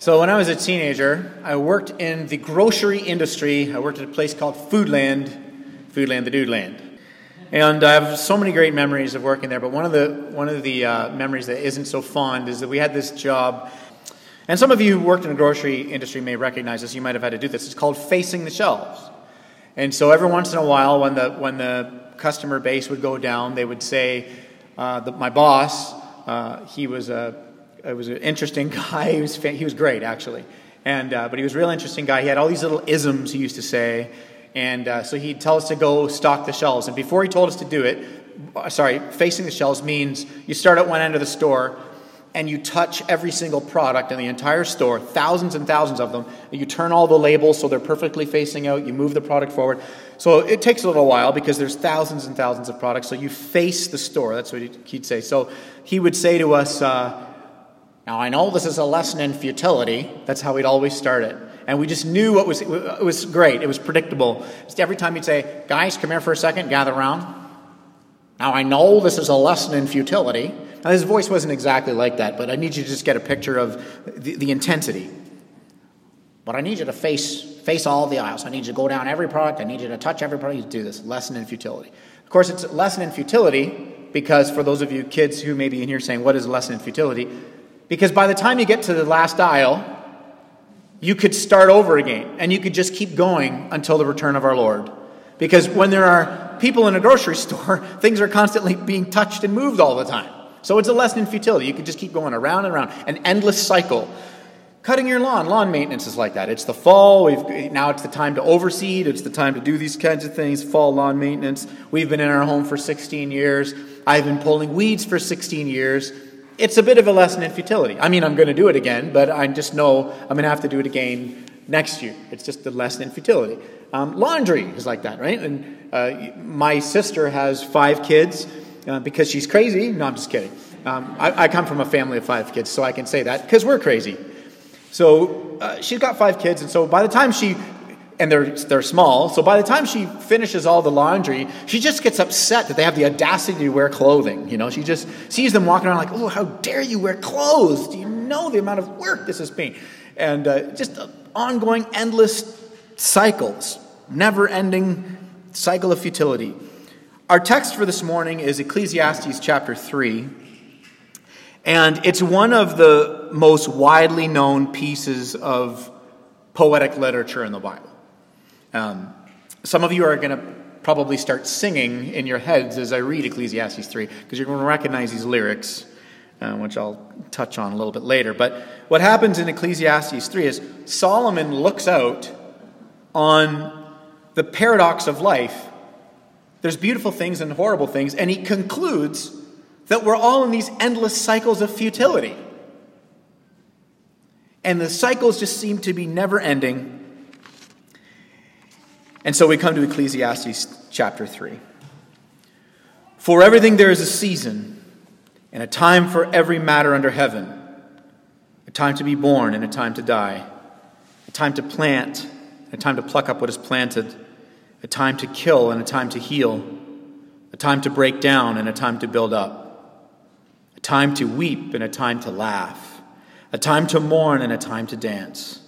So, when I was a teenager, I worked in the grocery industry. I worked at a place called Foodland, Foodland the Dude Land. And I have so many great memories of working there, but one of the, one of the uh, memories that isn't so fond is that we had this job. And some of you who worked in the grocery industry may recognize this. You might have had to do this. It's called facing the shelves. And so every once in a while, when the, when the customer base would go down, they would say, uh, the, my boss, uh, he was a it was an interesting guy. He was, he was great, actually. And, uh, but he was a real interesting guy. He had all these little isms he used to say. And uh, so he'd tell us to go stock the shelves. And before he told us to do it, uh, sorry, facing the shelves means you start at one end of the store and you touch every single product in the entire store, thousands and thousands of them. And you turn all the labels so they're perfectly facing out. You move the product forward. So it takes a little while because there's thousands and thousands of products. So you face the store. That's what he'd say. So he would say to us, uh, now, I know this is a lesson in futility. That's how we'd always start it. And we just knew what was, it was great. It was predictable. Just every time he'd say, Guys, come here for a second, gather around. Now, I know this is a lesson in futility. Now, his voice wasn't exactly like that, but I need you to just get a picture of the, the intensity. But I need you to face, face all the aisles. I need you to go down every product. I need you to touch every product. You do this. Lesson in futility. Of course, it's a lesson in futility because for those of you kids who may be in here saying, What is a lesson in futility? Because by the time you get to the last aisle, you could start over again and you could just keep going until the return of our Lord. Because when there are people in a grocery store, things are constantly being touched and moved all the time. So it's a lesson in futility. You could just keep going around and around, an endless cycle. Cutting your lawn, lawn maintenance is like that. It's the fall. We've, now it's the time to overseed. It's the time to do these kinds of things, fall lawn maintenance. We've been in our home for 16 years. I've been pulling weeds for 16 years it's a bit of a lesson in futility. I mean, I'm going to do it again, but I just know I'm going to have to do it again next year. It's just a lesson in futility. Um, laundry is like that, right? And uh, my sister has five kids uh, because she's crazy. No, I'm just kidding. Um, I, I, come from a family of five kids, so I can say that because we're crazy. So uh, she's got five kids, and so by the time she and they're, they're small. So by the time she finishes all the laundry, she just gets upset that they have the audacity to wear clothing. You know, she just sees them walking around like, oh, how dare you wear clothes? Do you know the amount of work this has been? And uh, just ongoing, endless cycles, never ending cycle of futility. Our text for this morning is Ecclesiastes chapter 3. And it's one of the most widely known pieces of poetic literature in the Bible. Um, some of you are going to probably start singing in your heads as I read Ecclesiastes 3 because you're going to recognize these lyrics, uh, which I'll touch on a little bit later. But what happens in Ecclesiastes 3 is Solomon looks out on the paradox of life. There's beautiful things and horrible things, and he concludes that we're all in these endless cycles of futility. And the cycles just seem to be never ending and so we come to Ecclesiastes chapter 3. For everything there is a season, and a time for every matter under heaven a time to be born and a time to die, a time to plant, and a time to pluck up what is planted, a time to kill and a time to heal, a time to break down and a time to build up, a time to weep and a time to laugh, a time to mourn and a time to dance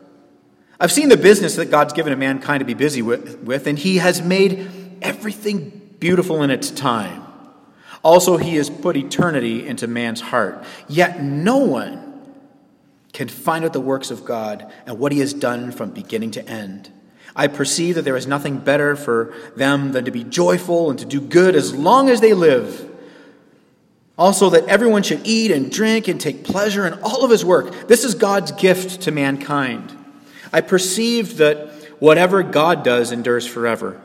I've seen the business that God's given a mankind to be busy with, with, and He has made everything beautiful in its time. Also, He has put eternity into man's heart. Yet no one can find out the works of God and what He has done from beginning to end. I perceive that there is nothing better for them than to be joyful and to do good as long as they live. Also, that everyone should eat and drink and take pleasure in all of his work. This is God's gift to mankind. I perceived that whatever God does endures forever.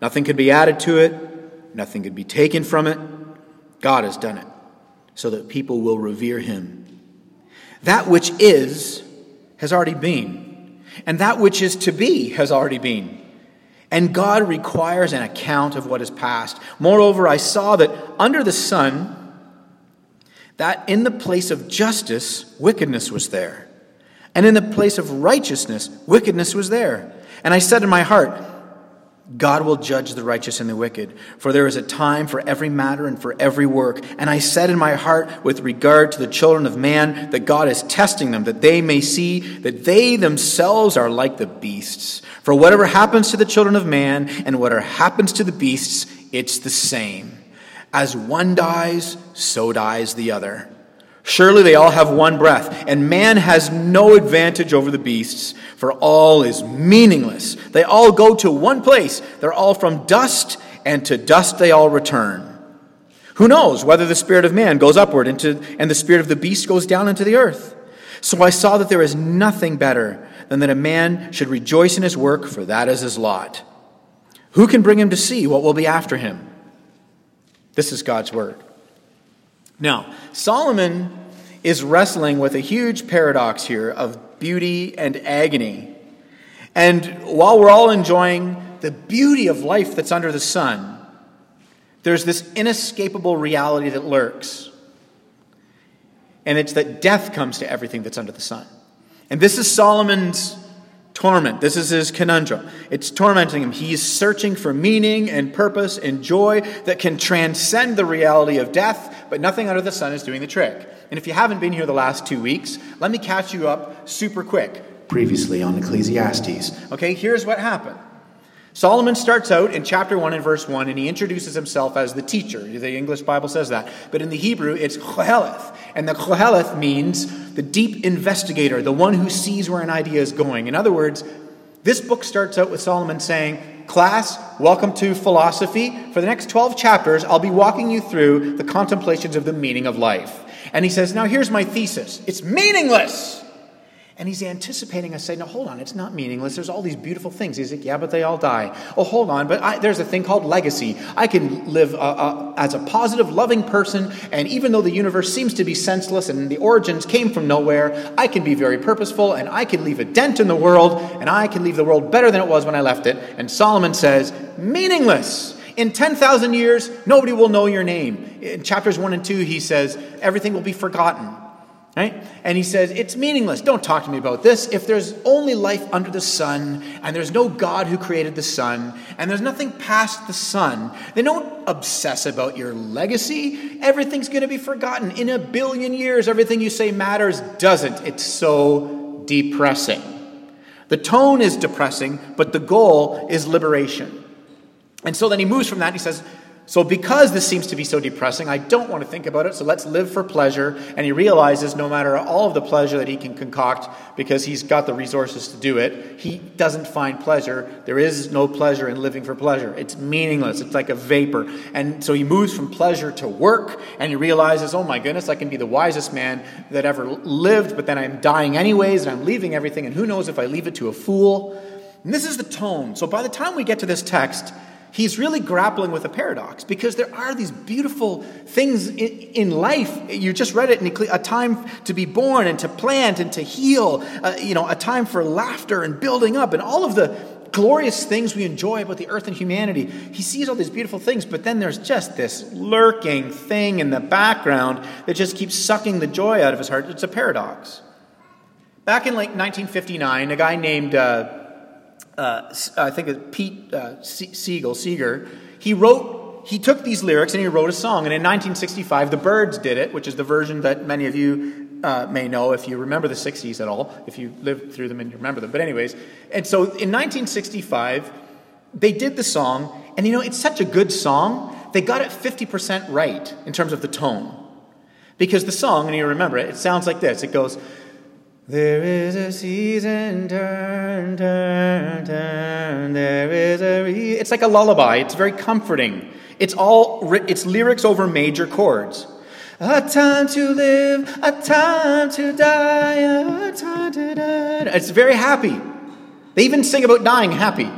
Nothing could be added to it, nothing could be taken from it. God has done it so that people will revere him. That which is has already been, and that which is to be has already been. and God requires an account of what is past. Moreover, I saw that under the sun, that in the place of justice, wickedness was there, and in the place of righteousness, wickedness was there. And I said in my heart, God will judge the righteous and the wicked, for there is a time for every matter and for every work. And I said in my heart, with regard to the children of man, that God is testing them, that they may see that they themselves are like the beasts. For whatever happens to the children of man and whatever happens to the beasts, it's the same. As one dies, so dies the other. Surely they all have one breath, and man has no advantage over the beasts, for all is meaningless. They all go to one place. They're all from dust, and to dust they all return. Who knows whether the spirit of man goes upward into, and the spirit of the beast goes down into the earth? So I saw that there is nothing better than that a man should rejoice in his work, for that is his lot. Who can bring him to see what will be after him? This is God's word. Now, Solomon is wrestling with a huge paradox here of beauty and agony. And while we're all enjoying the beauty of life that's under the sun, there's this inescapable reality that lurks. And it's that death comes to everything that's under the sun. And this is Solomon's torment. This is his conundrum. It's tormenting him. He's searching for meaning and purpose and joy that can transcend the reality of death, but nothing under the sun is doing the trick. And if you haven't been here the last two weeks, let me catch you up super quick. Previously on Ecclesiastes. Okay, here's what happened. Solomon starts out in chapter 1 and verse 1, and he introduces himself as the teacher. The English Bible says that. But in the Hebrew, it's Qoheleth. And the Qoheleth means the deep investigator, the one who sees where an idea is going. In other words, this book starts out with Solomon saying, Class, welcome to philosophy. For the next 12 chapters, I'll be walking you through the contemplations of the meaning of life. And he says, Now here's my thesis it's meaningless. And he's anticipating us saying, no, hold on, it's not meaningless. There's all these beautiful things. He's like, yeah, but they all die. Oh, hold on, but I, there's a thing called legacy. I can live uh, uh, as a positive, loving person, and even though the universe seems to be senseless and the origins came from nowhere, I can be very purposeful, and I can leave a dent in the world, and I can leave the world better than it was when I left it. And Solomon says, meaningless. In 10,000 years, nobody will know your name. In chapters 1 and 2, he says, everything will be forgotten. Right? And he says, It's meaningless. Don't talk to me about this. If there's only life under the sun, and there's no God who created the sun, and there's nothing past the sun, then don't obsess about your legacy. Everything's going to be forgotten. In a billion years, everything you say matters doesn't. It's so depressing. The tone is depressing, but the goal is liberation. And so then he moves from that. He says, so, because this seems to be so depressing, I don't want to think about it, so let's live for pleasure. And he realizes no matter all of the pleasure that he can concoct, because he's got the resources to do it, he doesn't find pleasure. There is no pleasure in living for pleasure. It's meaningless, it's like a vapor. And so he moves from pleasure to work, and he realizes, oh my goodness, I can be the wisest man that ever lived, but then I'm dying anyways, and I'm leaving everything, and who knows if I leave it to a fool. And this is the tone. So, by the time we get to this text, he's really grappling with a paradox because there are these beautiful things in, in life. You just read it in a time to be born and to plant and to heal, uh, you know, a time for laughter and building up and all of the glorious things we enjoy about the earth and humanity. He sees all these beautiful things, but then there's just this lurking thing in the background that just keeps sucking the joy out of his heart. It's a paradox. Back in like 1959, a guy named uh, uh, I think it's Pete uh, Siegel, Seeger, he wrote, he took these lyrics and he wrote a song. And in 1965, the Byrds did it, which is the version that many of you uh, may know if you remember the 60s at all, if you lived through them and you remember them. But, anyways, and so in 1965, they did the song, and you know, it's such a good song, they got it 50% right in terms of the tone. Because the song, and you remember it, it sounds like this it goes, there is a season, turn, turn, turn. There is a. Re-. It's like a lullaby. It's very comforting. It's all. It's lyrics over major chords. A time to live, a time to die, a time to die. It's very happy. They even sing about dying happy.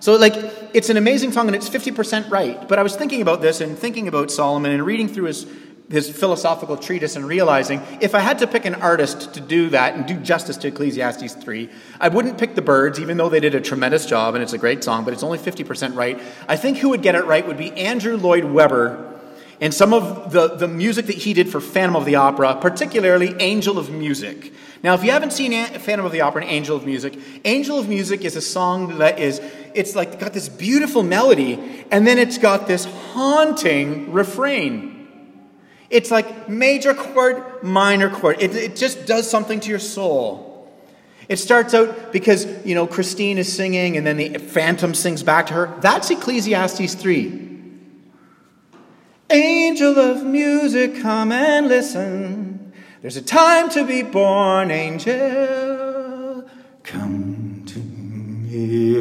So, like, it's an amazing song and it's 50% right. But I was thinking about this and thinking about Solomon and reading through his his philosophical treatise and realizing if I had to pick an artist to do that and do justice to Ecclesiastes 3, I wouldn't pick the Byrds, even though they did a tremendous job and it's a great song, but it's only 50% right. I think who would get it right would be Andrew Lloyd Webber and some of the, the music that he did for Phantom of the Opera, particularly Angel of Music. Now, if you haven't seen Phantom of the Opera and Angel of Music, Angel of Music is a song that is, it's like got this beautiful melody, and then it's got this haunting refrain. It's like major chord, minor chord. It, it just does something to your soul. It starts out because, you know, Christine is singing and then the phantom sings back to her. That's Ecclesiastes 3. Angel of music, come and listen. There's a time to be born, angel. Come to me,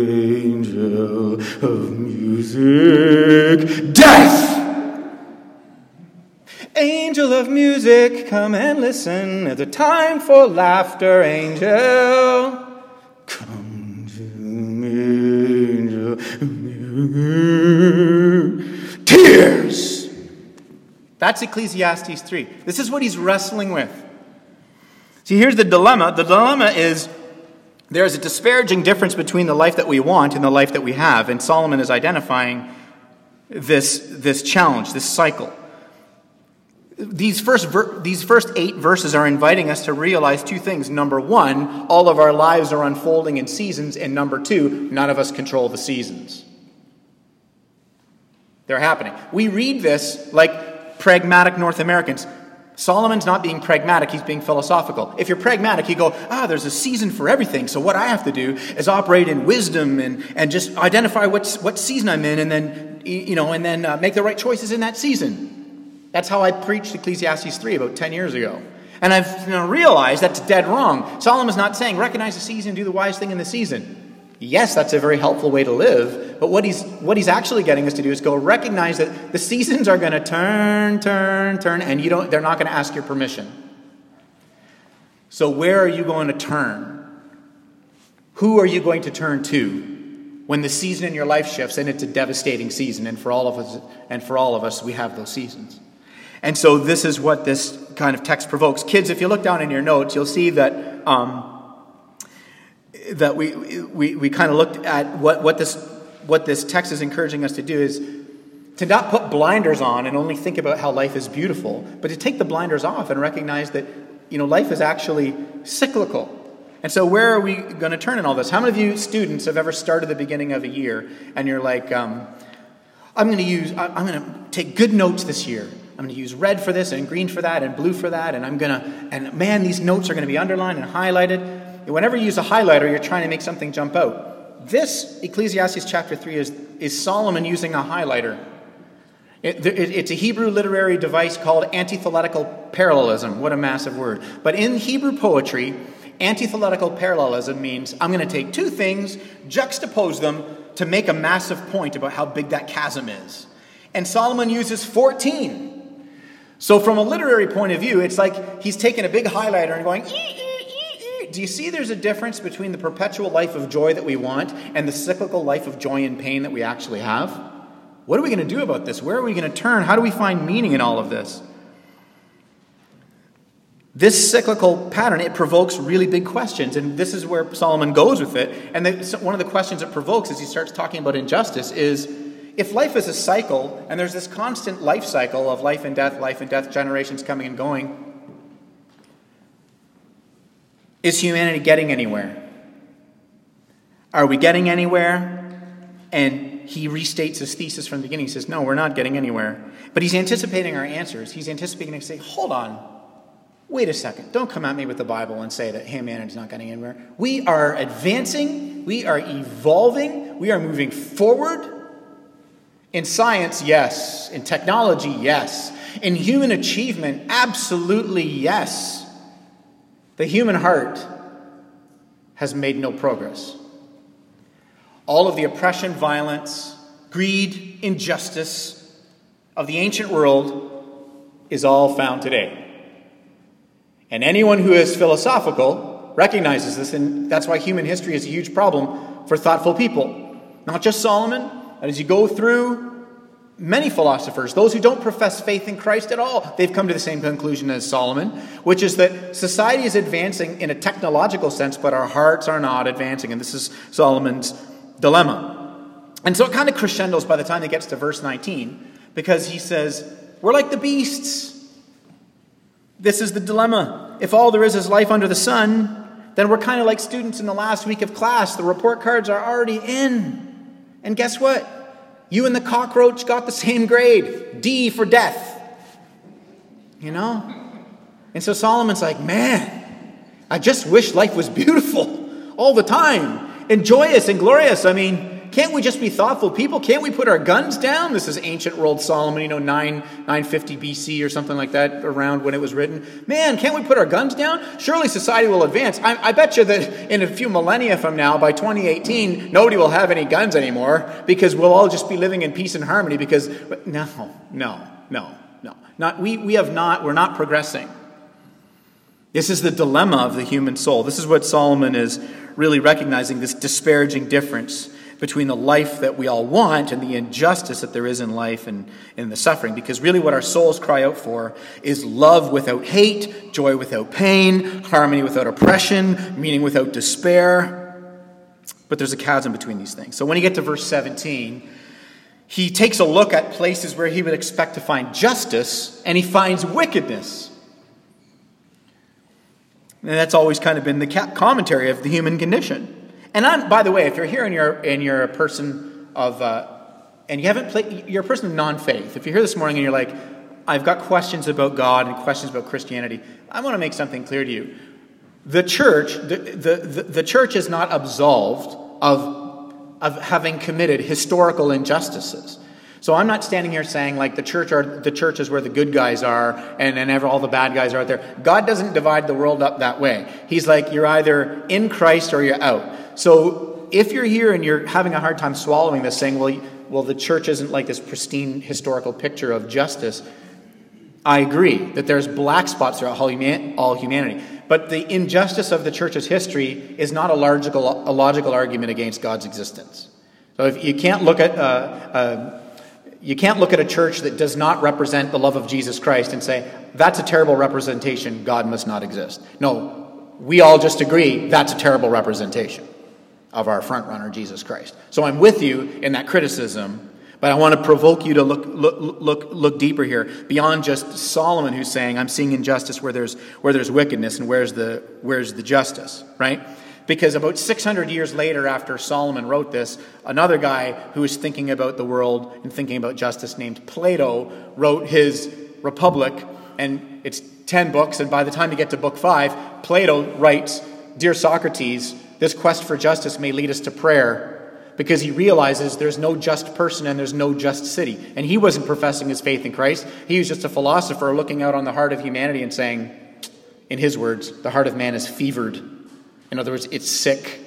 angel of music. Death! Angel of music, come and listen. There's a time for laughter, angel. Come to me, angel. Tears! That's Ecclesiastes 3. This is what he's wrestling with. See, here's the dilemma. The dilemma is there is a disparaging difference between the life that we want and the life that we have. And Solomon is identifying this, this challenge, this cycle. These first, ver- these first eight verses are inviting us to realize two things. Number one, all of our lives are unfolding in seasons. And number two, none of us control the seasons. They're happening. We read this like pragmatic North Americans. Solomon's not being pragmatic, he's being philosophical. If you're pragmatic, you go, ah, there's a season for everything. So what I have to do is operate in wisdom and, and just identify what's, what season I'm in and then, you know, and then uh, make the right choices in that season. That's how I preached Ecclesiastes 3 about 10 years ago. And I've you know, realized that's dead wrong. Solomon's not saying recognize the season, do the wise thing in the season. Yes, that's a very helpful way to live, but what he's, what he's actually getting us to do is go recognize that the seasons are going to turn, turn, turn, and you don't, they're not going to ask your permission. So, where are you going to turn? Who are you going to turn to when the season in your life shifts and it's a devastating season? And for all of us, and for all of us, we have those seasons. And so, this is what this kind of text provokes. Kids, if you look down in your notes, you'll see that. Um, that we, we, we kind of looked at what, what, this, what this text is encouraging us to do is to not put blinders on and only think about how life is beautiful, but to take the blinders off and recognize that you know, life is actually cyclical. And so, where are we going to turn in all this? How many of you students have ever started the beginning of a year and you're like, um, I'm going to use, I'm going to take good notes this year. I'm going to use red for this and green for that and blue for that, and I'm going to, and man, these notes are going to be underlined and highlighted. Whenever you use a highlighter, you're trying to make something jump out. This, Ecclesiastes chapter 3, is, is Solomon using a highlighter. It, it, it's a Hebrew literary device called antithetical parallelism. What a massive word. But in Hebrew poetry, antithetical parallelism means I'm going to take two things, juxtapose them to make a massive point about how big that chasm is. And Solomon uses 14. So, from a literary point of view, it's like he's taking a big highlighter and going, do you see there's a difference between the perpetual life of joy that we want and the cyclical life of joy and pain that we actually have? What are we going to do about this? Where are we going to turn? How do we find meaning in all of this? This cyclical pattern, it provokes really big questions, and this is where Solomon goes with it. And the, one of the questions it provokes as he starts talking about injustice is if life is a cycle, and there's this constant life cycle of life and death, life and death, generations coming and going, is humanity getting anywhere? Are we getting anywhere? And he restates his thesis from the beginning. He says, No, we're not getting anywhere. But he's anticipating our answers. He's anticipating to say, Hold on. Wait a second. Don't come at me with the Bible and say that humanity's not getting anywhere. We are advancing. We are evolving. We are moving forward. In science, yes. In technology, yes. In human achievement, absolutely yes. The human heart has made no progress. All of the oppression, violence, greed, injustice of the ancient world is all found today. And anyone who is philosophical recognizes this, and that's why human history is a huge problem for thoughtful people. Not just Solomon, but as you go through many philosophers, those who don't profess faith in Christ at all, they've come to the same conclusion as Solomon, which is that society is advancing in a technological sense, but our hearts are not advancing. And this is Solomon's dilemma. And so it kind of crescendos by the time he gets to verse 19, because he says, We're like the beasts. This is the dilemma. If all there is is life under the sun, then we're kind of like students in the last week of class. The report cards are already in. And guess what? You and the cockroach got the same grade D for death. You know? And so Solomon's like, man, I just wish life was beautiful all the time and joyous and glorious. I mean, can't we just be thoughtful people? Can't we put our guns down? This is ancient world Solomon, you know, 9, 950 BC or something like that, around when it was written. Man, can't we put our guns down? Surely society will advance. I, I bet you that in a few millennia from now, by 2018, nobody will have any guns anymore because we'll all just be living in peace and harmony because, no, no, no, no. Not, we, we have not, we're not progressing. This is the dilemma of the human soul. This is what Solomon is really recognizing this disparaging difference between the life that we all want and the injustice that there is in life and in the suffering. Because really, what our souls cry out for is love without hate, joy without pain, harmony without oppression, meaning without despair. But there's a chasm between these things. So when you get to verse 17, he takes a look at places where he would expect to find justice, and he finds wickedness. And that's always kind of been the commentary of the human condition. And I'm, by the way, if you're here and you're, and you're a person of, uh, and you haven't played, you're a person of non faith. If you're here this morning and you're like, I've got questions about God and questions about Christianity, I want to make something clear to you. The church, the, the, the, the church is not absolved of, of having committed historical injustices. So I'm not standing here saying like the church are the church is where the good guys are and, and ever all the bad guys are out there. God doesn't divide the world up that way. He's like you're either in Christ or you're out. So if you're here and you're having a hard time swallowing this, saying, well, well, the church isn't like this pristine historical picture of justice, I agree that there's black spots throughout all humanity. But the injustice of the church's history is not a logical, a logical argument against God's existence. So if you can't look at uh, uh, you can't look at a church that does not represent the love of Jesus Christ and say that's a terrible representation. God must not exist. No, we all just agree that's a terrible representation of our frontrunner, Jesus Christ. So I'm with you in that criticism, but I want to provoke you to look, look, look, look deeper here, beyond just Solomon who's saying, I'm seeing injustice where there's, where there's wickedness, and where's the, where's the justice, right? Because about 600 years later, after Solomon wrote this, another guy who was thinking about the world and thinking about justice, named Plato, wrote his Republic, and it's 10 books, and by the time you get to book 5, Plato writes, Dear Socrates, this quest for justice may lead us to prayer because he realizes there's no just person and there's no just city. And he wasn't professing his faith in Christ. He was just a philosopher looking out on the heart of humanity and saying, in his words, the heart of man is fevered. In other words, it's sick.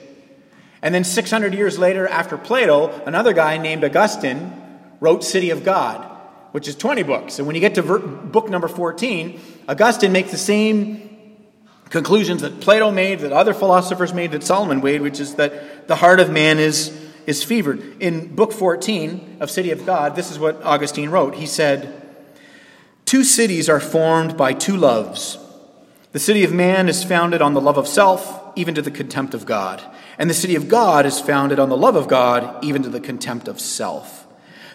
And then 600 years later, after Plato, another guy named Augustine wrote City of God, which is 20 books. And when you get to ver- book number 14, Augustine makes the same conclusions that Plato made, that other philosophers made, that Solomon made, which is that the heart of man is, is fevered. In book 14 of City of God, this is what Augustine wrote. He said, Two cities are formed by two loves. The city of man is founded on the love of self, even to the contempt of God. And the city of God is founded on the love of God, even to the contempt of self.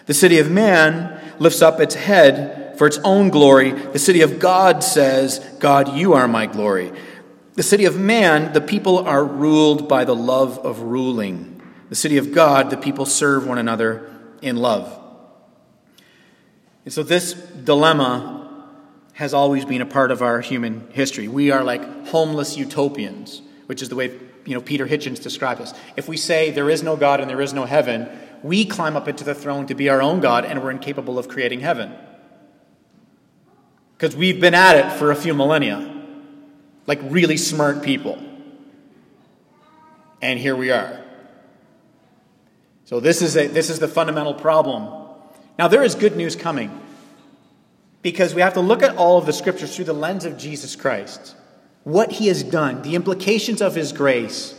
The city of man lifts up its head for its own glory. The city of God says, God, you are my glory. The city of man, the people are ruled by the love of ruling. The city of God, the people serve one another in love. And so this dilemma has always been a part of our human history. We are like homeless utopians, which is the way you know Peter Hitchens described us. If we say there is no God and there is no heaven, we climb up into the throne to be our own God and we're incapable of creating heaven. Because we've been at it for a few millennia. Like really smart people. And here we are. So this is, a, this is the fundamental problem. Now, there is good news coming. Because we have to look at all of the scriptures through the lens of Jesus Christ. What he has done, the implications of his grace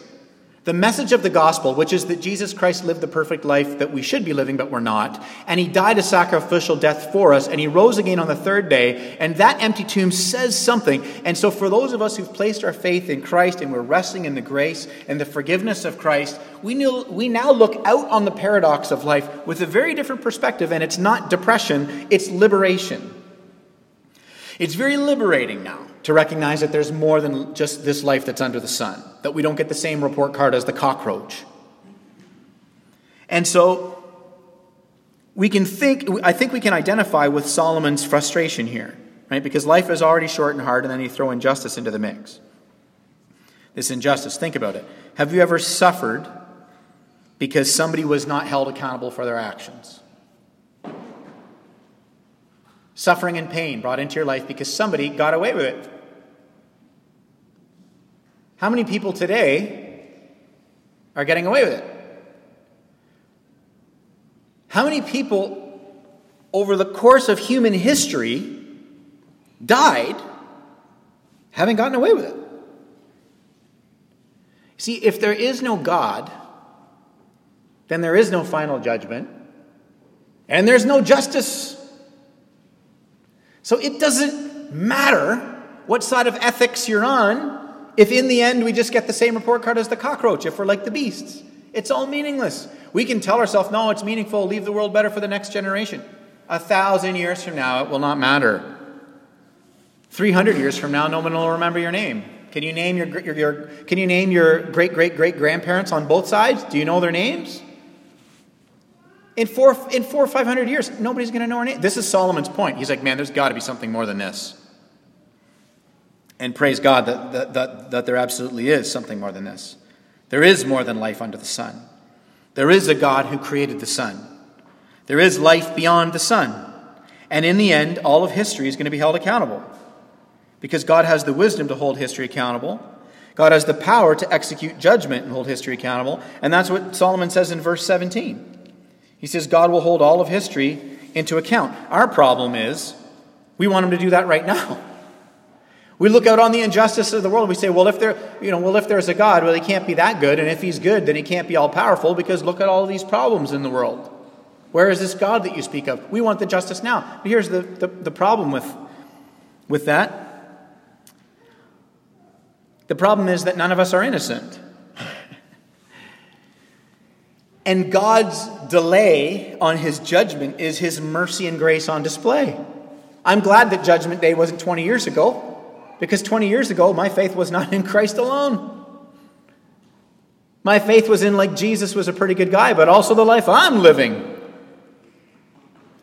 The message of the gospel, which is that Jesus Christ lived the perfect life that we should be living, but we're not, and he died a sacrificial death for us, and he rose again on the third day, and that empty tomb says something. And so, for those of us who've placed our faith in Christ and we're resting in the grace and the forgiveness of Christ, we, we now look out on the paradox of life with a very different perspective, and it's not depression, it's liberation. It's very liberating now to recognize that there's more than just this life that's under the sun, that we don't get the same report card as the cockroach. And so we can think, I think we can identify with Solomon's frustration here, right? Because life is already short and hard, and then you throw injustice into the mix. This injustice, think about it. Have you ever suffered because somebody was not held accountable for their actions? Suffering and pain brought into your life because somebody got away with it. How many people today are getting away with it? How many people over the course of human history died having gotten away with it? See, if there is no God, then there is no final judgment, and there's no justice. So it doesn't matter what side of ethics you're on if in the end we just get the same report card as the cockroach, if we're like the beasts. It's all meaningless. We can tell ourselves, no, it's meaningful, leave the world better for the next generation. A thousand years from now, it will not matter. 300 years from now, no one will remember your name. Can you name your, your, your can you name your great great great grandparents on both sides? Do you know their names? In four, in four or five hundred years, nobody's going to know our name. This is Solomon's point. He's like, man, there's got to be something more than this. And praise God that, that, that, that there absolutely is something more than this. There is more than life under the sun. There is a God who created the sun. There is life beyond the sun. And in the end, all of history is going to be held accountable. Because God has the wisdom to hold history accountable. God has the power to execute judgment and hold history accountable. And that's what Solomon says in verse 17. He says God will hold all of history into account. Our problem is we want him to do that right now. We look out on the injustice of the world. and We say, well, if there, you know, well, if there's a God, well, he can't be that good, and if he's good, then he can't be all powerful because look at all these problems in the world. Where is this God that you speak of? We want the justice now. But here's the, the, the problem with, with that. The problem is that none of us are innocent. And God's delay on his judgment is his mercy and grace on display. I'm glad that Judgment Day wasn't 20 years ago, because 20 years ago, my faith was not in Christ alone. My faith was in, like, Jesus was a pretty good guy, but also the life I'm living.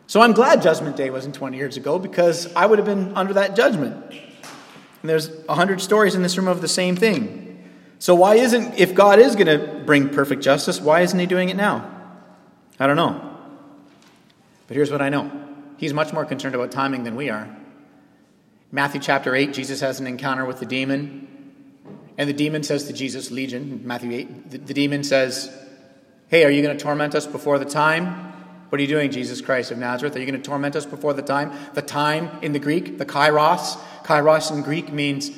So I'm glad Judgment Day wasn't 20 years ago, because I would have been under that judgment. And there's a hundred stories in this room of the same thing. So, why isn't, if God is going to bring perfect justice, why isn't He doing it now? I don't know. But here's what I know He's much more concerned about timing than we are. Matthew chapter 8, Jesus has an encounter with the demon. And the demon says to Jesus, Legion, Matthew 8, the, the demon says, Hey, are you going to torment us before the time? What are you doing, Jesus Christ of Nazareth? Are you going to torment us before the time? The time in the Greek, the kairos. Kairos in Greek means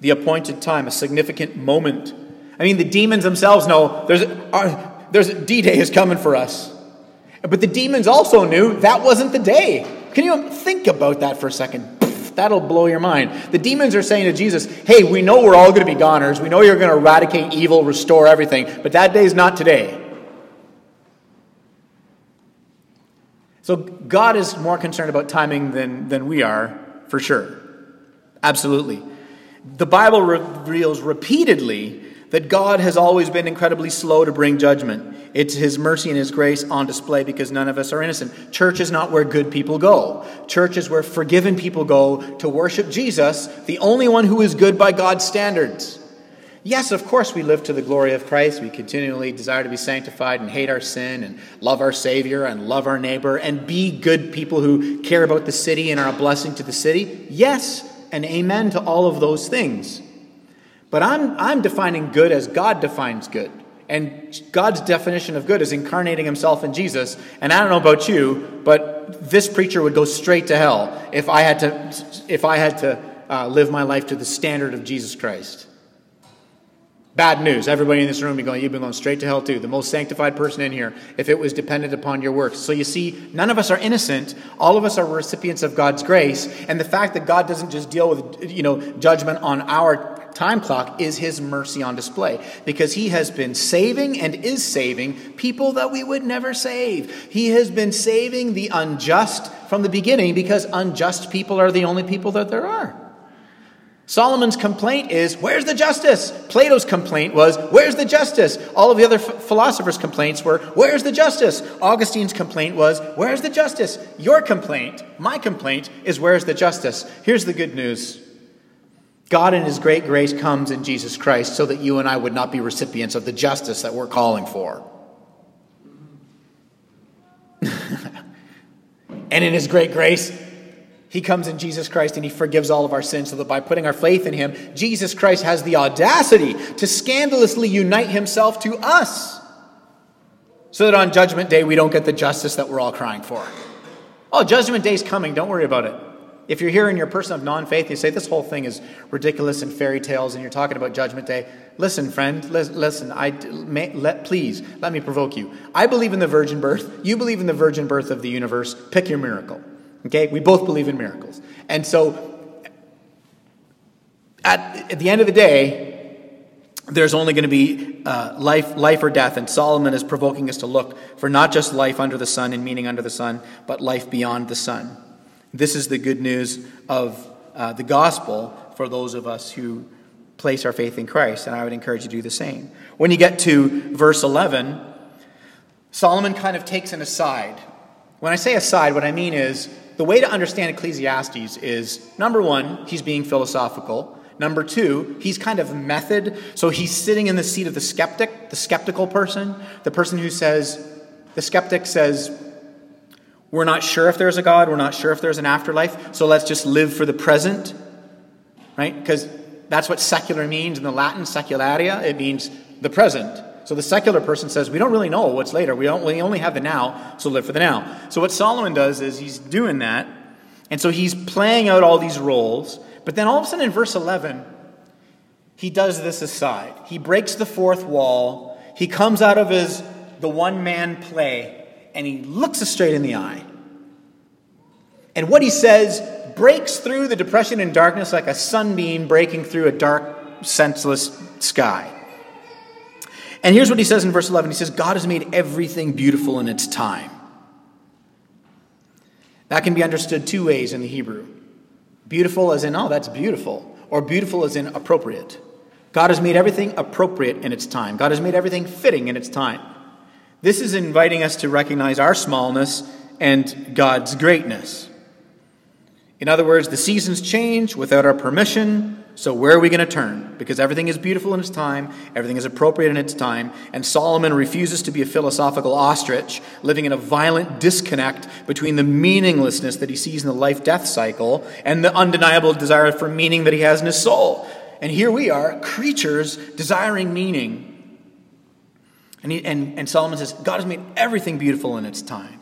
the appointed time, a significant moment. I mean, the demons themselves know there's, uh, there's D Day is coming for us. But the demons also knew that wasn't the day. Can you think about that for a second? That'll blow your mind. The demons are saying to Jesus, Hey, we know we're all going to be goners. We know you're going to eradicate evil, restore everything, but that day is not today. So God is more concerned about timing than, than we are, for sure. Absolutely. The Bible reveals repeatedly that God has always been incredibly slow to bring judgment. It's His mercy and His grace on display because none of us are innocent. Church is not where good people go. Church is where forgiven people go to worship Jesus, the only one who is good by God's standards. Yes, of course, we live to the glory of Christ. We continually desire to be sanctified and hate our sin and love our Savior and love our neighbor and be good people who care about the city and are a blessing to the city. Yes, and amen to all of those things. But I'm, I'm defining good as God defines good. And God's definition of good is incarnating himself in Jesus. And I don't know about you, but this preacher would go straight to hell if I had to, if I had to uh, live my life to the standard of Jesus Christ. Bad news. Everybody in this room, you're going, you've been going straight to hell too. The most sanctified person in here, if it was dependent upon your works. So you see, none of us are innocent. All of us are recipients of God's grace. And the fact that God doesn't just deal with, you know, judgment on our time clock is his mercy on display. Because he has been saving and is saving people that we would never save. He has been saving the unjust from the beginning because unjust people are the only people that there are. Solomon's complaint is, Where's the justice? Plato's complaint was, Where's the justice? All of the other philosophers' complaints were, Where's the justice? Augustine's complaint was, Where's the justice? Your complaint, my complaint, is, Where's the justice? Here's the good news God, in His great grace, comes in Jesus Christ so that you and I would not be recipients of the justice that we're calling for. and in His great grace, he comes in Jesus Christ and he forgives all of our sins so that by putting our faith in him, Jesus Christ has the audacity to scandalously unite himself to us. So that on Judgment Day, we don't get the justice that we're all crying for. Oh, Judgment Day's coming. Don't worry about it. If you're here and you're a person of non faith, you say this whole thing is ridiculous and fairy tales and you're talking about Judgment Day. Listen, friend, listen, I, may, let, please, let me provoke you. I believe in the virgin birth. You believe in the virgin birth of the universe. Pick your miracle. Okay? We both believe in miracles. And so, at, at the end of the day, there's only going to be uh, life, life or death, and Solomon is provoking us to look for not just life under the sun and meaning under the sun, but life beyond the sun. This is the good news of uh, the gospel for those of us who place our faith in Christ, and I would encourage you to do the same. When you get to verse 11, Solomon kind of takes an aside. When I say aside, what I mean is the way to understand Ecclesiastes is number one, he's being philosophical. Number two, he's kind of method. So he's sitting in the seat of the skeptic, the skeptical person, the person who says, the skeptic says, we're not sure if there's a God, we're not sure if there's an afterlife, so let's just live for the present, right? Because that's what secular means in the Latin, secularia, it means the present. So the secular person says, we don't really know what's later. We, don't, we only have the now, so live for the now. So what Solomon does is he's doing that. And so he's playing out all these roles. But then all of a sudden in verse 11, he does this aside. He breaks the fourth wall. He comes out of his the one man play and he looks us straight in the eye. And what he says breaks through the depression and darkness like a sunbeam breaking through a dark, senseless sky. And here's what he says in verse 11 He says, God has made everything beautiful in its time. That can be understood two ways in the Hebrew beautiful as in, oh, that's beautiful, or beautiful as in appropriate. God has made everything appropriate in its time, God has made everything fitting in its time. This is inviting us to recognize our smallness and God's greatness. In other words, the seasons change without our permission, so, where are we going to turn? Because everything is beautiful in its time, everything is appropriate in its time, and Solomon refuses to be a philosophical ostrich, living in a violent disconnect between the meaninglessness that he sees in the life death cycle and the undeniable desire for meaning that he has in his soul. And here we are, creatures desiring meaning. And, he, and, and Solomon says, God has made everything beautiful in its time.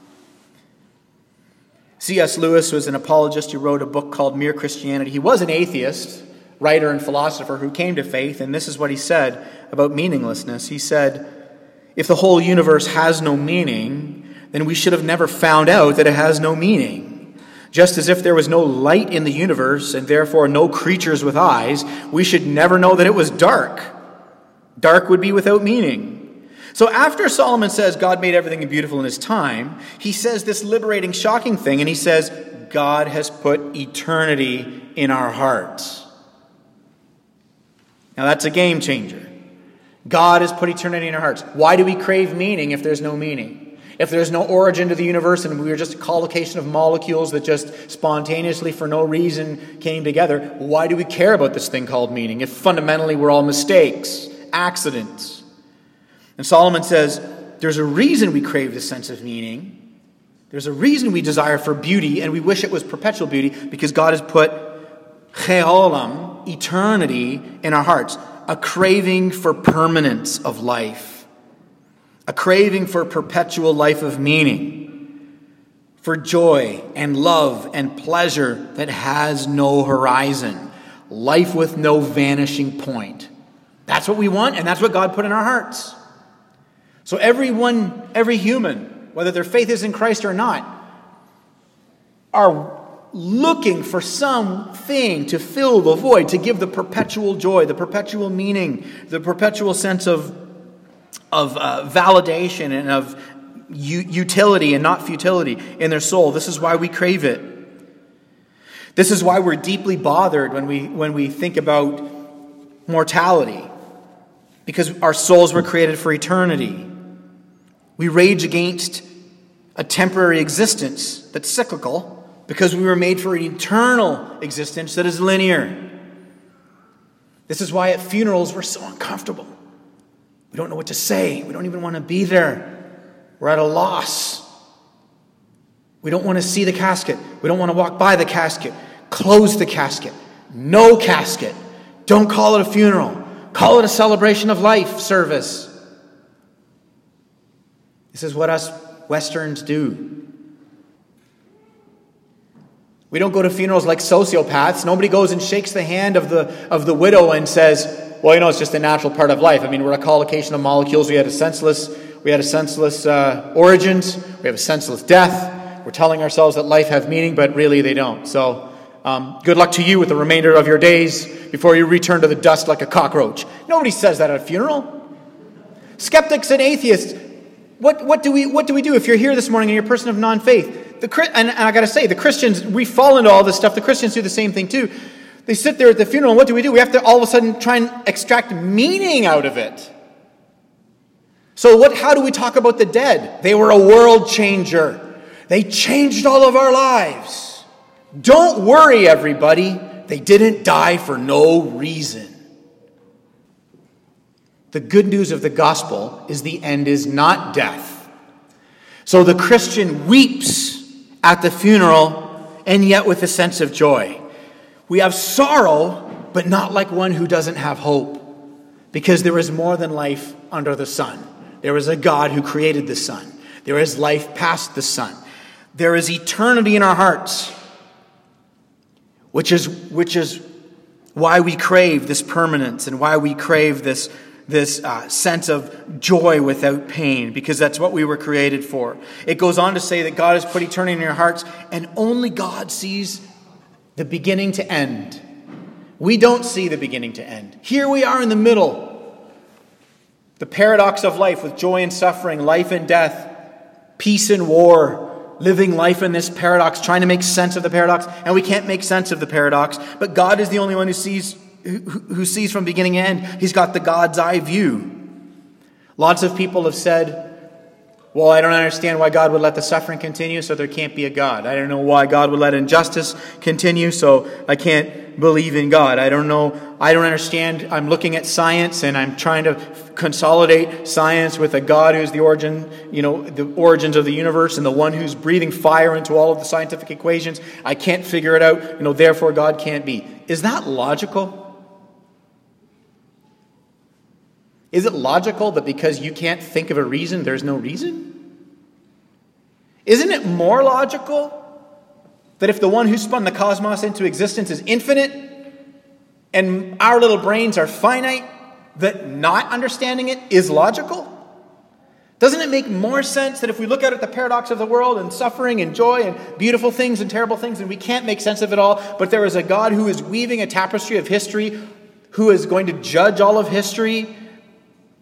C.S. Lewis was an apologist who wrote a book called Mere Christianity. He was an atheist writer and philosopher who came to faith, and this is what he said about meaninglessness. He said, If the whole universe has no meaning, then we should have never found out that it has no meaning. Just as if there was no light in the universe and therefore no creatures with eyes, we should never know that it was dark. Dark would be without meaning. So after Solomon says God made everything beautiful in his time, he says this liberating, shocking thing, and he says, God has put eternity in our hearts. Now that's a game changer. God has put eternity in our hearts. Why do we crave meaning if there's no meaning? If there's no origin to the universe and we are just a collocation of molecules that just spontaneously, for no reason, came together, why do we care about this thing called meaning if fundamentally we're all mistakes, accidents? And Solomon says there's a reason we crave this sense of meaning. There's a reason we desire for beauty and we wish it was perpetual beauty because God has put cheolam, eternity in our hearts, a craving for permanence of life, a craving for perpetual life of meaning, for joy and love and pleasure that has no horizon, life with no vanishing point. That's what we want, and that's what God put in our hearts. So everyone, every human, whether their faith is in Christ or not, are looking for something to fill the void, to give the perpetual joy, the perpetual meaning, the perpetual sense of, of uh, validation and of u- utility and not futility in their soul. This is why we crave it. This is why we're deeply bothered when we, when we think about mortality, because our souls were created for eternity. We rage against a temporary existence that's cyclical because we were made for an eternal existence that is linear. This is why at funerals we're so uncomfortable. We don't know what to say. We don't even want to be there. We're at a loss. We don't want to see the casket. We don't want to walk by the casket. Close the casket. No casket. Don't call it a funeral. Call it a celebration of life service. This is what us Westerns do. We don't go to funerals like sociopaths. Nobody goes and shakes the hand of the, of the widow and says, well, you know, it's just a natural part of life. I mean, we're a collocation of molecules. We had a senseless, we had a senseless uh, origins. We have a senseless death. We're telling ourselves that life have meaning, but really they don't. So, um, good luck to you with the remainder of your days before you return to the dust like a cockroach. Nobody says that at a funeral. Skeptics and atheists what, what, do we, what do we do if you're here this morning and you're a person of non faith? The, and, I got to say, the Christians, we fall into all this stuff. The Christians do the same thing too. They sit there at the funeral, and what do we do? We have to all of a sudden try and extract meaning out of it. So, what, how do we talk about the dead? They were a world changer, they changed all of our lives. Don't worry, everybody. They didn't die for no reason. The good news of the gospel is the end is not death. So the Christian weeps at the funeral and yet with a sense of joy. We have sorrow, but not like one who doesn't have hope, because there is more than life under the sun. There is a God who created the sun, there is life past the sun, there is eternity in our hearts, which is, which is why we crave this permanence and why we crave this this uh, sense of joy without pain, because that's what we were created for. It goes on to say that God has put eternity in your hearts, and only God sees the beginning to end. We don't see the beginning to end. Here we are in the middle. The paradox of life with joy and suffering, life and death, peace and war, living life in this paradox, trying to make sense of the paradox, and we can't make sense of the paradox. But God is the only one who sees who sees from beginning to end. He's got the God's eye view. Lots of people have said, well, I don't understand why God would let the suffering continue, so there can't be a God. I don't know why God would let injustice continue, so I can't believe in God. I don't know. I don't understand. I'm looking at science and I'm trying to consolidate science with a God who's the origin, you know, the origins of the universe and the one who's breathing fire into all of the scientific equations. I can't figure it out, you know, therefore God can't be. Is that logical? Is it logical that because you can't think of a reason, there's no reason? Isn't it more logical that if the one who spun the cosmos into existence is infinite and our little brains are finite, that not understanding it is logical? Doesn't it make more sense that if we look out at the paradox of the world and suffering and joy and beautiful things and terrible things and we can't make sense of it all, but there is a God who is weaving a tapestry of history, who is going to judge all of history,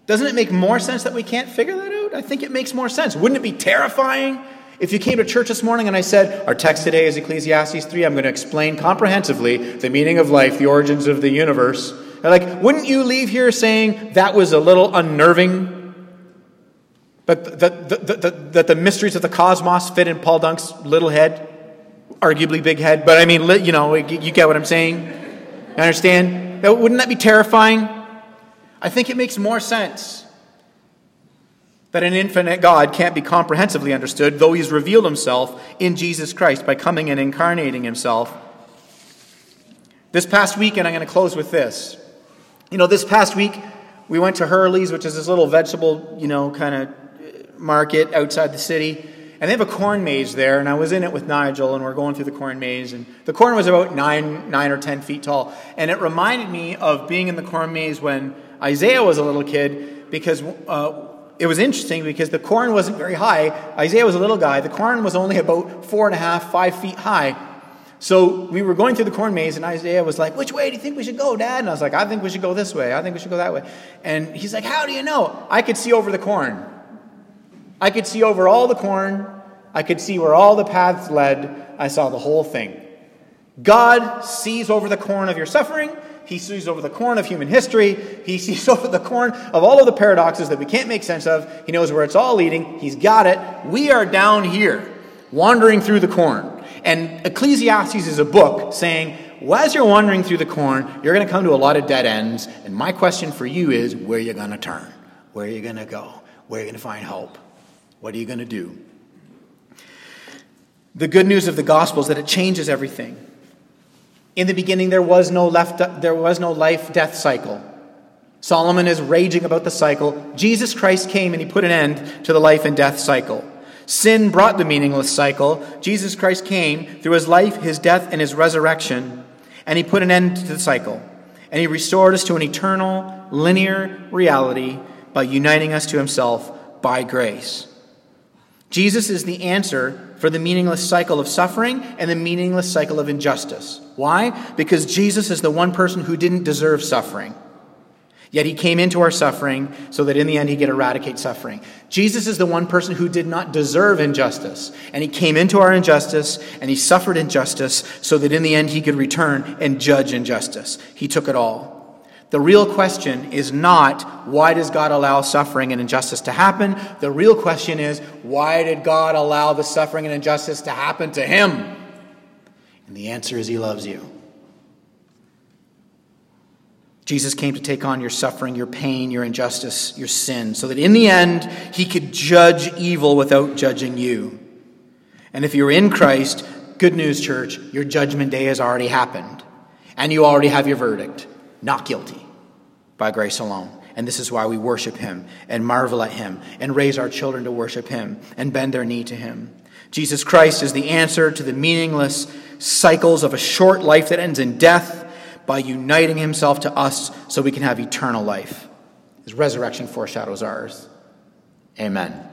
doesn't it make more sense that we can't figure that out? I think it makes more sense. Wouldn't it be terrifying if you came to church this morning and I said, Our text today is Ecclesiastes 3. I'm going to explain comprehensively the meaning of life, the origins of the universe. like, wouldn't you leave here saying that was a little unnerving? But that the, the, the, the, the mysteries of the cosmos fit in Paul Dunk's little head, arguably big head, but I mean, you know, you get what I'm saying? You understand? Wouldn't that be terrifying? I think it makes more sense that an infinite God can't be comprehensively understood, though he's revealed himself in Jesus Christ by coming and incarnating himself. This past weekend, I'm going to close with this. You know, this past week, we went to Hurley's, which is this little vegetable, you know, kind of uh, market outside the city. And they have a corn maze there, and I was in it with Nigel, and we're going through the corn maze. And the corn was about nine, nine or ten feet tall. And it reminded me of being in the corn maze when Isaiah was a little kid because uh, it was interesting because the corn wasn't very high. Isaiah was a little guy. The corn was only about four and a half, five feet high. So we were going through the corn maze, and Isaiah was like, Which way do you think we should go, Dad? And I was like, I think we should go this way. I think we should go that way. And he's like, How do you know? I could see over the corn. I could see over all the corn. I could see where all the paths led. I saw the whole thing. God sees over the corn of your suffering. He sees over the corn of human history. He sees over the corn of all of the paradoxes that we can't make sense of. He knows where it's all leading. He's got it. We are down here, wandering through the corn. And Ecclesiastes is a book saying, well, as you're wandering through the corn, you're going to come to a lot of dead ends. And my question for you is, where are you going to turn? Where are you going to go? Where are you going to find hope? What are you going to do? The good news of the gospel is that it changes everything. In the beginning, there was no, left, there was no life death cycle. Solomon is raging about the cycle. Jesus Christ came and he put an end to the life and death cycle. Sin brought the meaningless cycle. Jesus Christ came through his life, his death, and his resurrection, and he put an end to the cycle. And he restored us to an eternal, linear reality by uniting us to himself by grace. Jesus is the answer for the meaningless cycle of suffering and the meaningless cycle of injustice. Why? Because Jesus is the one person who didn't deserve suffering. Yet he came into our suffering so that in the end he could eradicate suffering. Jesus is the one person who did not deserve injustice. And he came into our injustice and he suffered injustice so that in the end he could return and judge injustice. He took it all. The real question is not why does God allow suffering and injustice to happen? The real question is why did God allow the suffering and injustice to happen to him? And the answer is he loves you. Jesus came to take on your suffering, your pain, your injustice, your sin, so that in the end, he could judge evil without judging you. And if you're in Christ, good news, church, your judgment day has already happened. And you already have your verdict not guilty by grace alone. And this is why we worship him and marvel at him and raise our children to worship him and bend their knee to him. Jesus Christ is the answer to the meaningless cycles of a short life that ends in death by uniting himself to us so we can have eternal life. His resurrection foreshadows ours. Amen.